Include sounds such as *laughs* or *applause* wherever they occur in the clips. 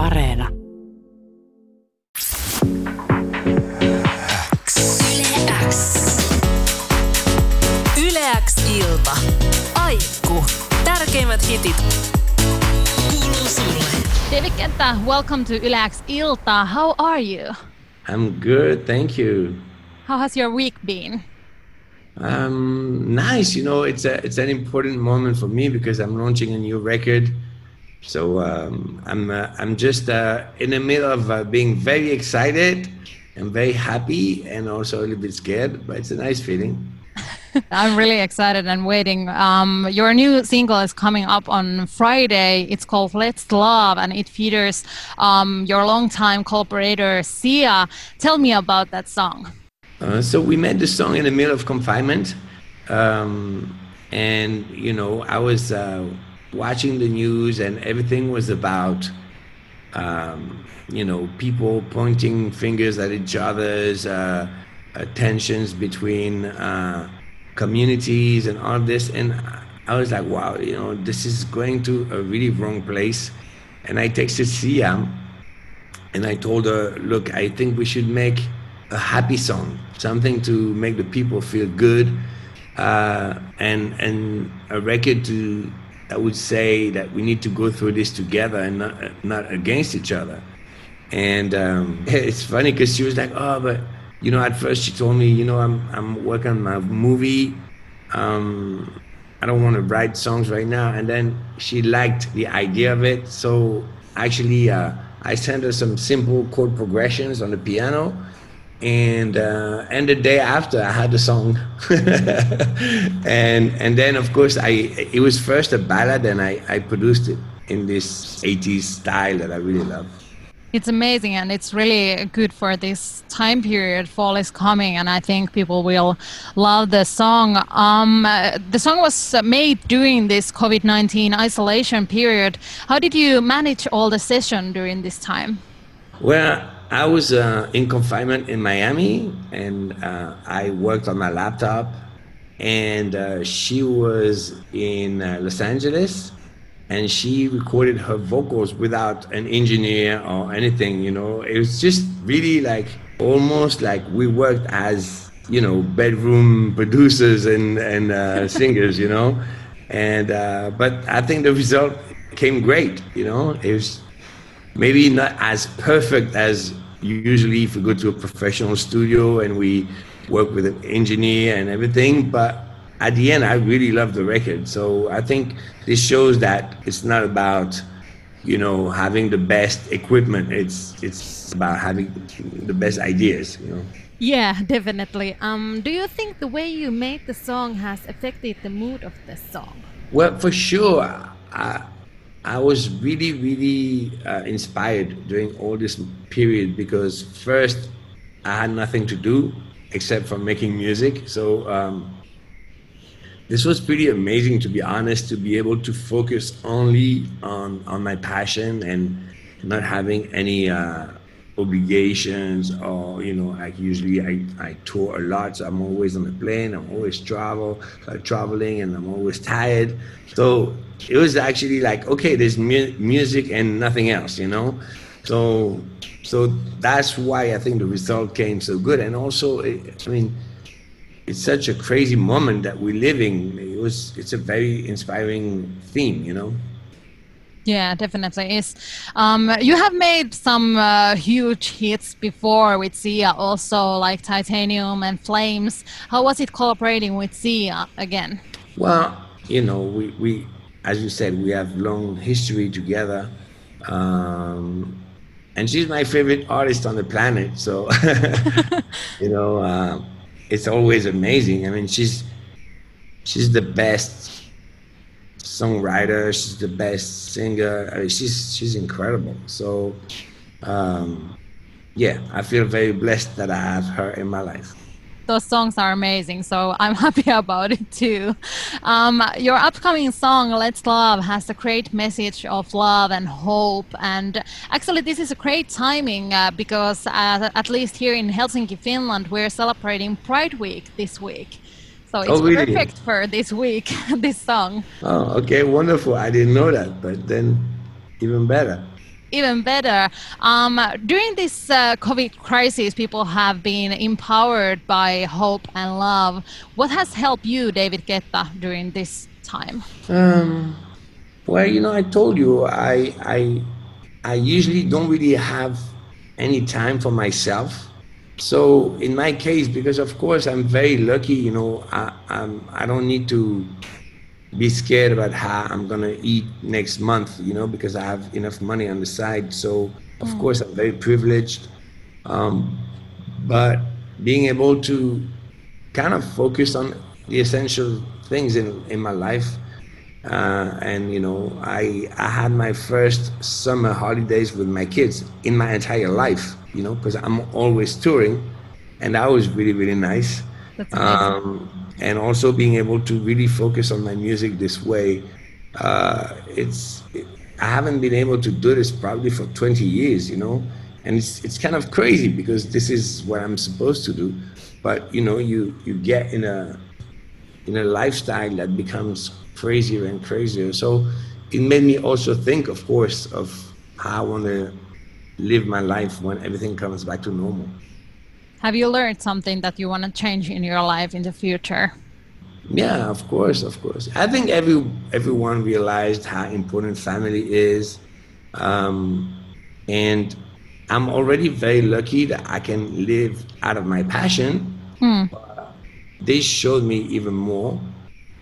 Areena. Yleäks ilta. Aikku. Tärkeimmät hitit kuuluu sulle. David Guetta, welcome to Yleäks ilta. How are you? I'm good, thank you. How has your week been? Um, nice. You know, it's a it's an important moment for me because I'm launching a new record. So um, I'm uh, I'm just uh, in the middle of uh, being very excited and very happy and also a little bit scared, but it's a nice feeling. *laughs* I'm really excited and waiting. Um, your new single is coming up on Friday. It's called Let's Love and it features um, your longtime collaborator, Sia. Tell me about that song. Uh, so we made the song in the middle of confinement, um, and you know I was uh, watching the news, and everything was about um, you know people pointing fingers at each other's uh, tensions between uh, communities and all this, and I was like, wow, you know, this is going to a really wrong place. And I texted Sia, and I told her, look, I think we should make a happy song, something to make the people feel good, uh, and and a record to I would say that we need to go through this together and not not against each other. And um, *laughs* it's funny because she was like, oh, but you know, at first she told me, you know, I'm I'm working on my movie. Um, I don't want to write songs right now. And then she liked the idea of it, so actually. Uh, I sent her some simple chord progressions on the piano, and uh, and the day after I had the song, *laughs* and and then of course I it was first a ballad and I I produced it in this 80s style that I really love. It's amazing and it's really good for this time period. Fall is coming, and I think people will love the song. Um, uh, the song was made during this COVID 19 isolation period. How did you manage all the session during this time? Well, I was uh, in confinement in Miami, and uh, I worked on my laptop. And uh, she was in uh, Los Angeles, and she recorded her vocals without an engineer or anything. You know, it was just really like almost like we worked as you know bedroom producers and and uh, *laughs* singers. You know, and uh, but I think the result came great. You know, it was maybe not as perfect as usually if we go to a professional studio and we work with an engineer and everything but at the end i really love the record. So i think this shows that it's not about you know having the best equipment. It's it's about having the best ideas you know? Yeah *laughs* definitely. Um do you think the way you made the song has affected the mood of the song? Well for sure. I, I was really, really uh, inspired during all this period because first I had nothing to do except for making music. So um, this was pretty amazing, to be honest, to be able to focus only on on my passion and not having any uh, obligations or you know like usually I, I tour a lot so i'm always on the plane i'm always travel uh, traveling and i'm always tired. So it was actually like okay there's mu- music and nothing else you know? So so that's why i think the result came so good. And also it, i mean it's such a crazy moment that we're living it was it's a very inspiring theme you know yeah, definitely is. Um, you have made some uh, huge hits before with Sia, also like Titanium and Flames. How was it cooperating with Sia again? Well, you know, we, we as you said, we have long history together. Um, and she's my favorite artist on the planet. So, *laughs* you know, uh, it's always amazing. I mean, she's she's the best songwriter. She's the best singer. I mean, she's she's incredible. So, um, yeah, I feel very blessed that I have her in my life. Those songs are amazing, so I'm *laughs* happy about it too. Um, your upcoming song "Let's Love" has a great message of love and hope, and actually, this is a great timing uh, because uh, at least here in Helsinki, Finland, we're celebrating Pride Week this week. So it's oh, really? perfect for this week, *laughs* this song. Oh, okay, wonderful. I didn't know that, but then even better. even better. Um, during this uh, COVID crisis, people have been empowered by hope and love. What has helped you, David Guetta, during this time? Um, well, you know, I told you I I I usually don't really have any time for myself. So in my case, because of course I'm very lucky, you know, I I'm, I don't need to be scared about how I'm gonna eat next month, you know, because I have enough money on the side. So of mm. course I'm very privileged, um, but being able to kind of focus on the essential things in in my life. Uh, and you know, I I had my first summer holidays with my kids in my entire life. You know, because I'm always touring, and that was really really nice. Um, and also being able to really focus on my music this way uh, it's it, i haven't been able to do this probably for 20 years you know? And it's it's kind of crazy because this is what i'm supposed to do but you know you you get in a in a lifestyle that becomes crazier and crazier. So it made me also think of course of how i want to live my life when everything comes back to normal have you learned something that you want to change in your life in the future? Yeah, of course, of course. I think every everyone realized how important family is, um, and I'm already very lucky that I can live out of my passion. Hmm. They showed me even more,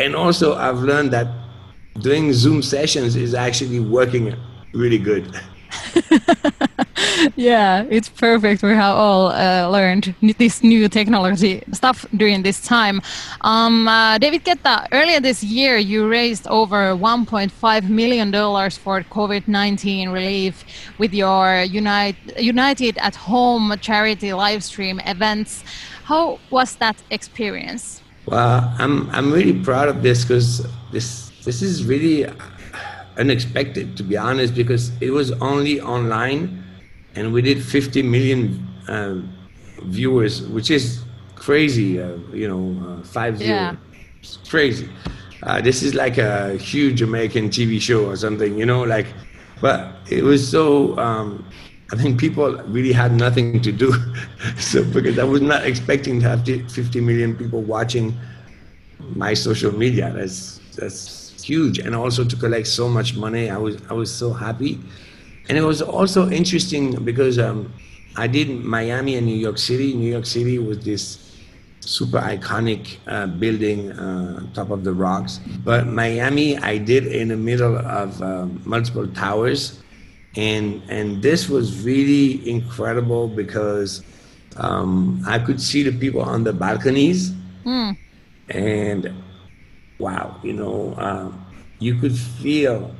and also I've learned that doing Zoom sessions is actually working really good. *laughs* *laughs* yeah, it's perfect. We have all uh, learned this new technology stuff during this time. Um, uh, David Guetta, earlier this year, you raised over $1.5 million for COVID 19 relief with your Unite, United at Home charity live stream events. How was that experience? Well, I'm, I'm really proud of this because this, this is really unexpected, to be honest, because it was only online and we did 50 million uh, viewers, which is crazy. Uh, you know, uh, five zero, yeah. it's crazy. Uh, this is like a huge American TV show or something, you know, like. But it was so. Um, I think people really had nothing to do, *laughs* so because I was not expecting to have 50 million people watching my social media. That's that's huge, and also to collect so much money. I was I was so happy and it was also interesting because um, I did Miami and New York City. New York City was this super iconic uh, building uh, top of the rocks. But Miami, I did in the middle of uh, multiple towers, and and this was really incredible because um, I could see the people on the balconies, mm. and wow, you know, uh, you could feel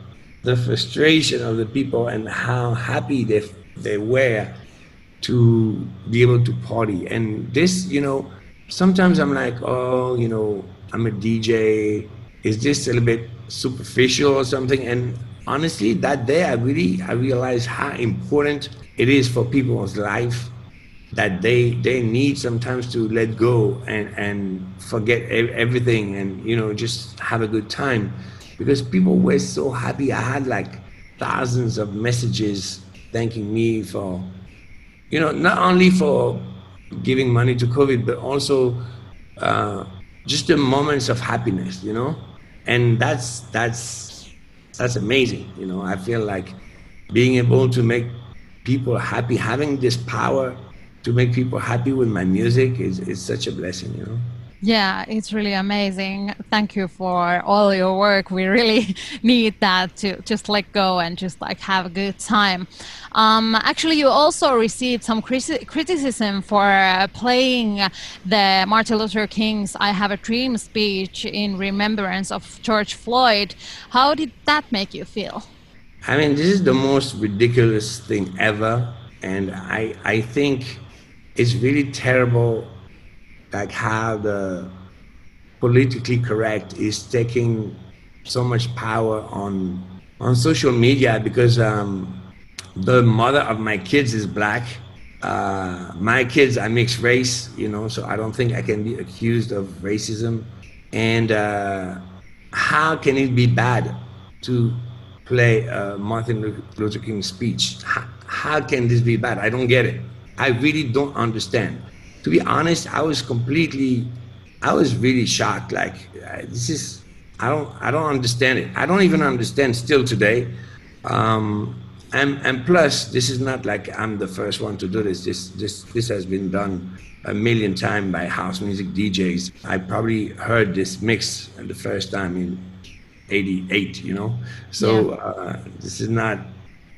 the frustration of the people and how happy they, they were to be able to party. And this, you know, sometimes I'm like, oh, you know, I'm a DJ. Is this a little bit superficial or something? And honestly, that day I really I realized how important it is for people's life that they they need sometimes to let go and and forget everything and you know just have a good time because people were so happy. I had like thousands of messages thanking me for, you know, not only for giving money to COVID, but also uh, just the moments of happiness, you know, and that's that's that's amazing. You know, I feel like being able to make people happy, having this power to make people happy with my music is, is such a blessing, you know. Yeah, it's really amazing. Thank you for all your work. We really *laughs* need that to just let go and just like have a good time. Um, actually, you also received some criticism for uh, playing the Martin Luther King's I Have a Dream speech in remembrance of George Floyd. How did that make you feel? I mean, this is the most ridiculous thing ever. And I, I think it's really terrible like how the politically correct is taking so much power on on social media because um, the mother of my kids is black. Uh, my kids are mixed race, you know, so I don't think I can be accused of racism. And uh, how can it be bad to play Martin Luther King's speech. How, how can this be bad? I don't get it. I really don't understand. To be honest, I was completely, I was really shocked. Like this is, I don't, I don't understand it. I don't even understand still today. Um, and and plus, this is not like I'm the first one to do this. This this this has been done a million times by house music DJs. I probably heard this mix the first time in '88. You know, so yeah. uh, this is not.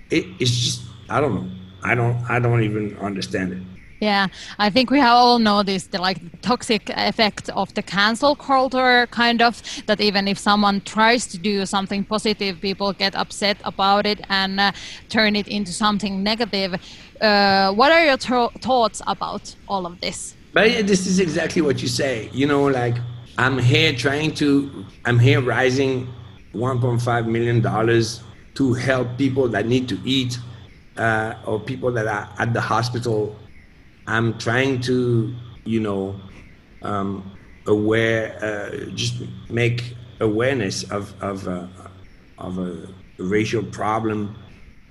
It, it's just I don't know. I don't I don't even understand it. Yeah, I think we all noticed the like toxic effect of the cancel culture, kind of that even if someone tries to do something positive, people get upset about it and uh, turn it into something negative. Uh, what are your thoughts about all of this? But this is exactly what you say. You know, like I'm here trying to, I'm here rising 1.5 million dollars to help people that need to eat uh, or people that are at the hospital I'm trying to, you know, um, aware, uh, just make awareness of of a, uh, of a racial problem.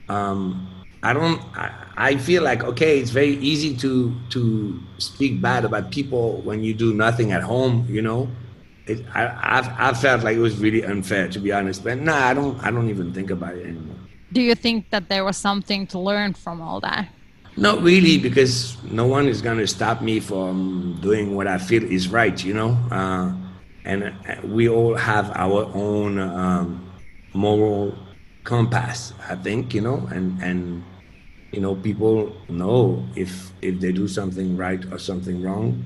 Um, I don't. I, I feel like okay, it's very easy to to speak bad about people when you do nothing at home. You know, it, I I've, I felt like it was really unfair to be honest. But nah, I don't. I don't even think about it anymore. Do you think that there was something to learn from all that? Not really, because no one is going to stop me from doing what I feel is right, you know? Uh, and uh, we all have our own um, moral compass, I think, you know? And, and, you know, people know if, if they do something right or something wrong.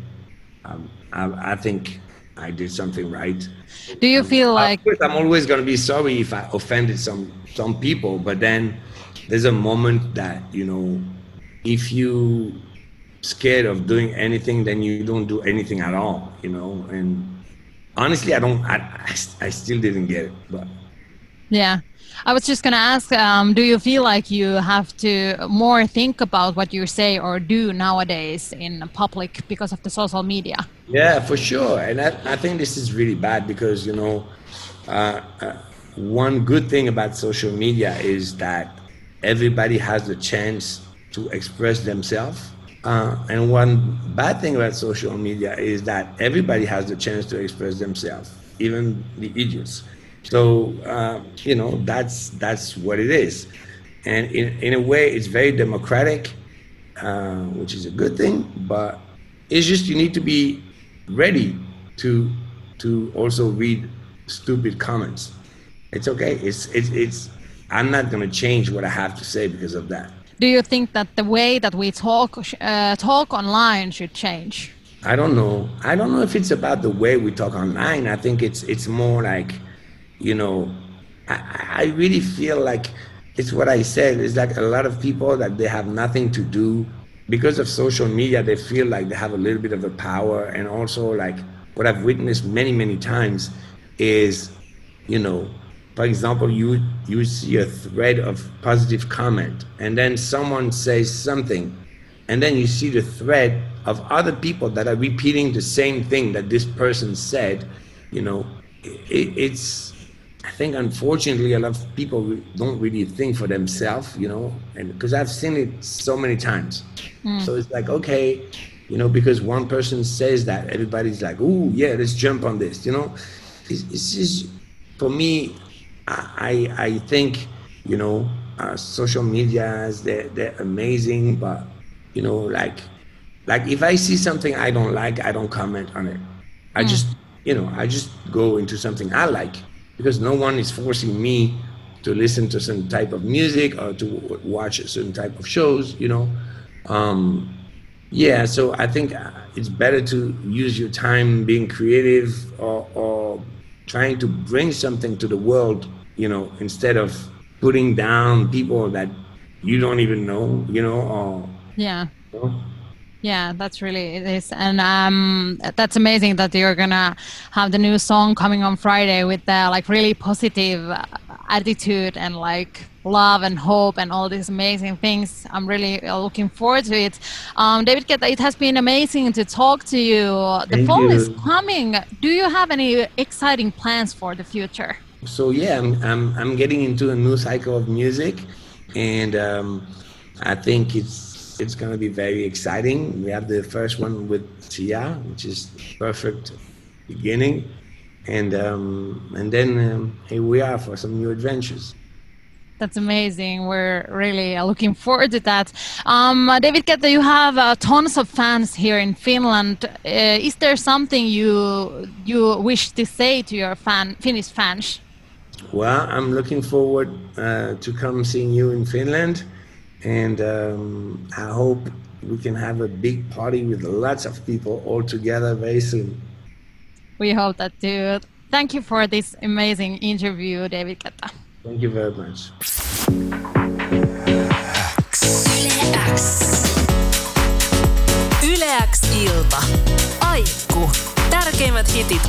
Um, I, I think I did something right. Do you feel um, like I'm always going to be sorry if I offended some some people, but then there's a moment that you know if you scared of doing anything, then you don't do anything at all, you know. And honestly, I don't. I, I, I still didn't get it, but yeah. I was just going to ask um, do you feel like you have to more think about what you say or do nowadays in public because of the social media? Yeah, for sure. And I, I think this is really bad because, you know, uh, uh, one good thing about social media is that everybody has the chance to express themselves. Uh, and one bad thing about social media is that everybody has the chance to express themselves, even the idiots. So uh, you know that's that's what it is, and in in a way it's very democratic, uh, which is a good thing. But it's just you need to be ready to to also read stupid comments. It's okay. It's it's it's. I'm not gonna change what I have to say because of that do you think that the way that we talk uh, talk online should change? I don't know. I don't know if it's about the way we talk online. I think it's it's more like, you know, I, I really feel like it's what I said. It's like a lot of people that they have nothing to do because of social media. They feel like they have a little bit of a power, and also like what I've witnessed many many times is, you know, for example, you you see a thread of positive comment, and then someone says something, and then you see the thread of other people that are repeating the same thing that this person said. You know, it, it's I think unfortunately a lot of people don't really think for themselves. You know, and because I've seen it so many times, mm. so it's like okay, you know, because one person says that, everybody's like, oh yeah, let's jump on this. You know, it's, it's just for me I I think you know uh, social medias they're they're amazing, but you know like like if I see something I don't like, I don't comment on it. I mm. just you know I just go into something I like because no one is forcing me to listen to some type of music or to watch a certain type of shows. You know. Um, yeah, so I think uh, it's better to use your time being creative or, or trying to bring something to the world, you know, instead of putting down people that you don't even know, you know, or yeah. You know? Yeah, that's really it is, and um, that's amazing that you're gonna have the new song coming on Friday with the like really positive attitude and like love and hope and all these amazing things. I'm really uh, looking forward to it. Um, David Guetta, it has been amazing to talk to you. The Thank fall you. is coming. Do you have any exciting plans for the future? so yeah, I'm, I'm I'm getting into a new cycle of music, and um, I think it's it's gonna be very exciting. We have the first one with Sia, which is perfect beginning, and um, and then um, here we are for some new adventures. That's amazing. We're really uh, looking forward to that. Um, David Guetta, you have uh, tons of fans here in Finland. Uh, is there something you you wish to say to your fan Finnish fans? Well, I'm looking forward uh, to come seeing you in Finland, and um, I hope we can have a big party with lots of people all together very soon. We hope that too. Thank you for this amazing interview, David Guetta. Thank you very much. Yle X. Yle X ilta. Aikku. Tärkeimmät hitit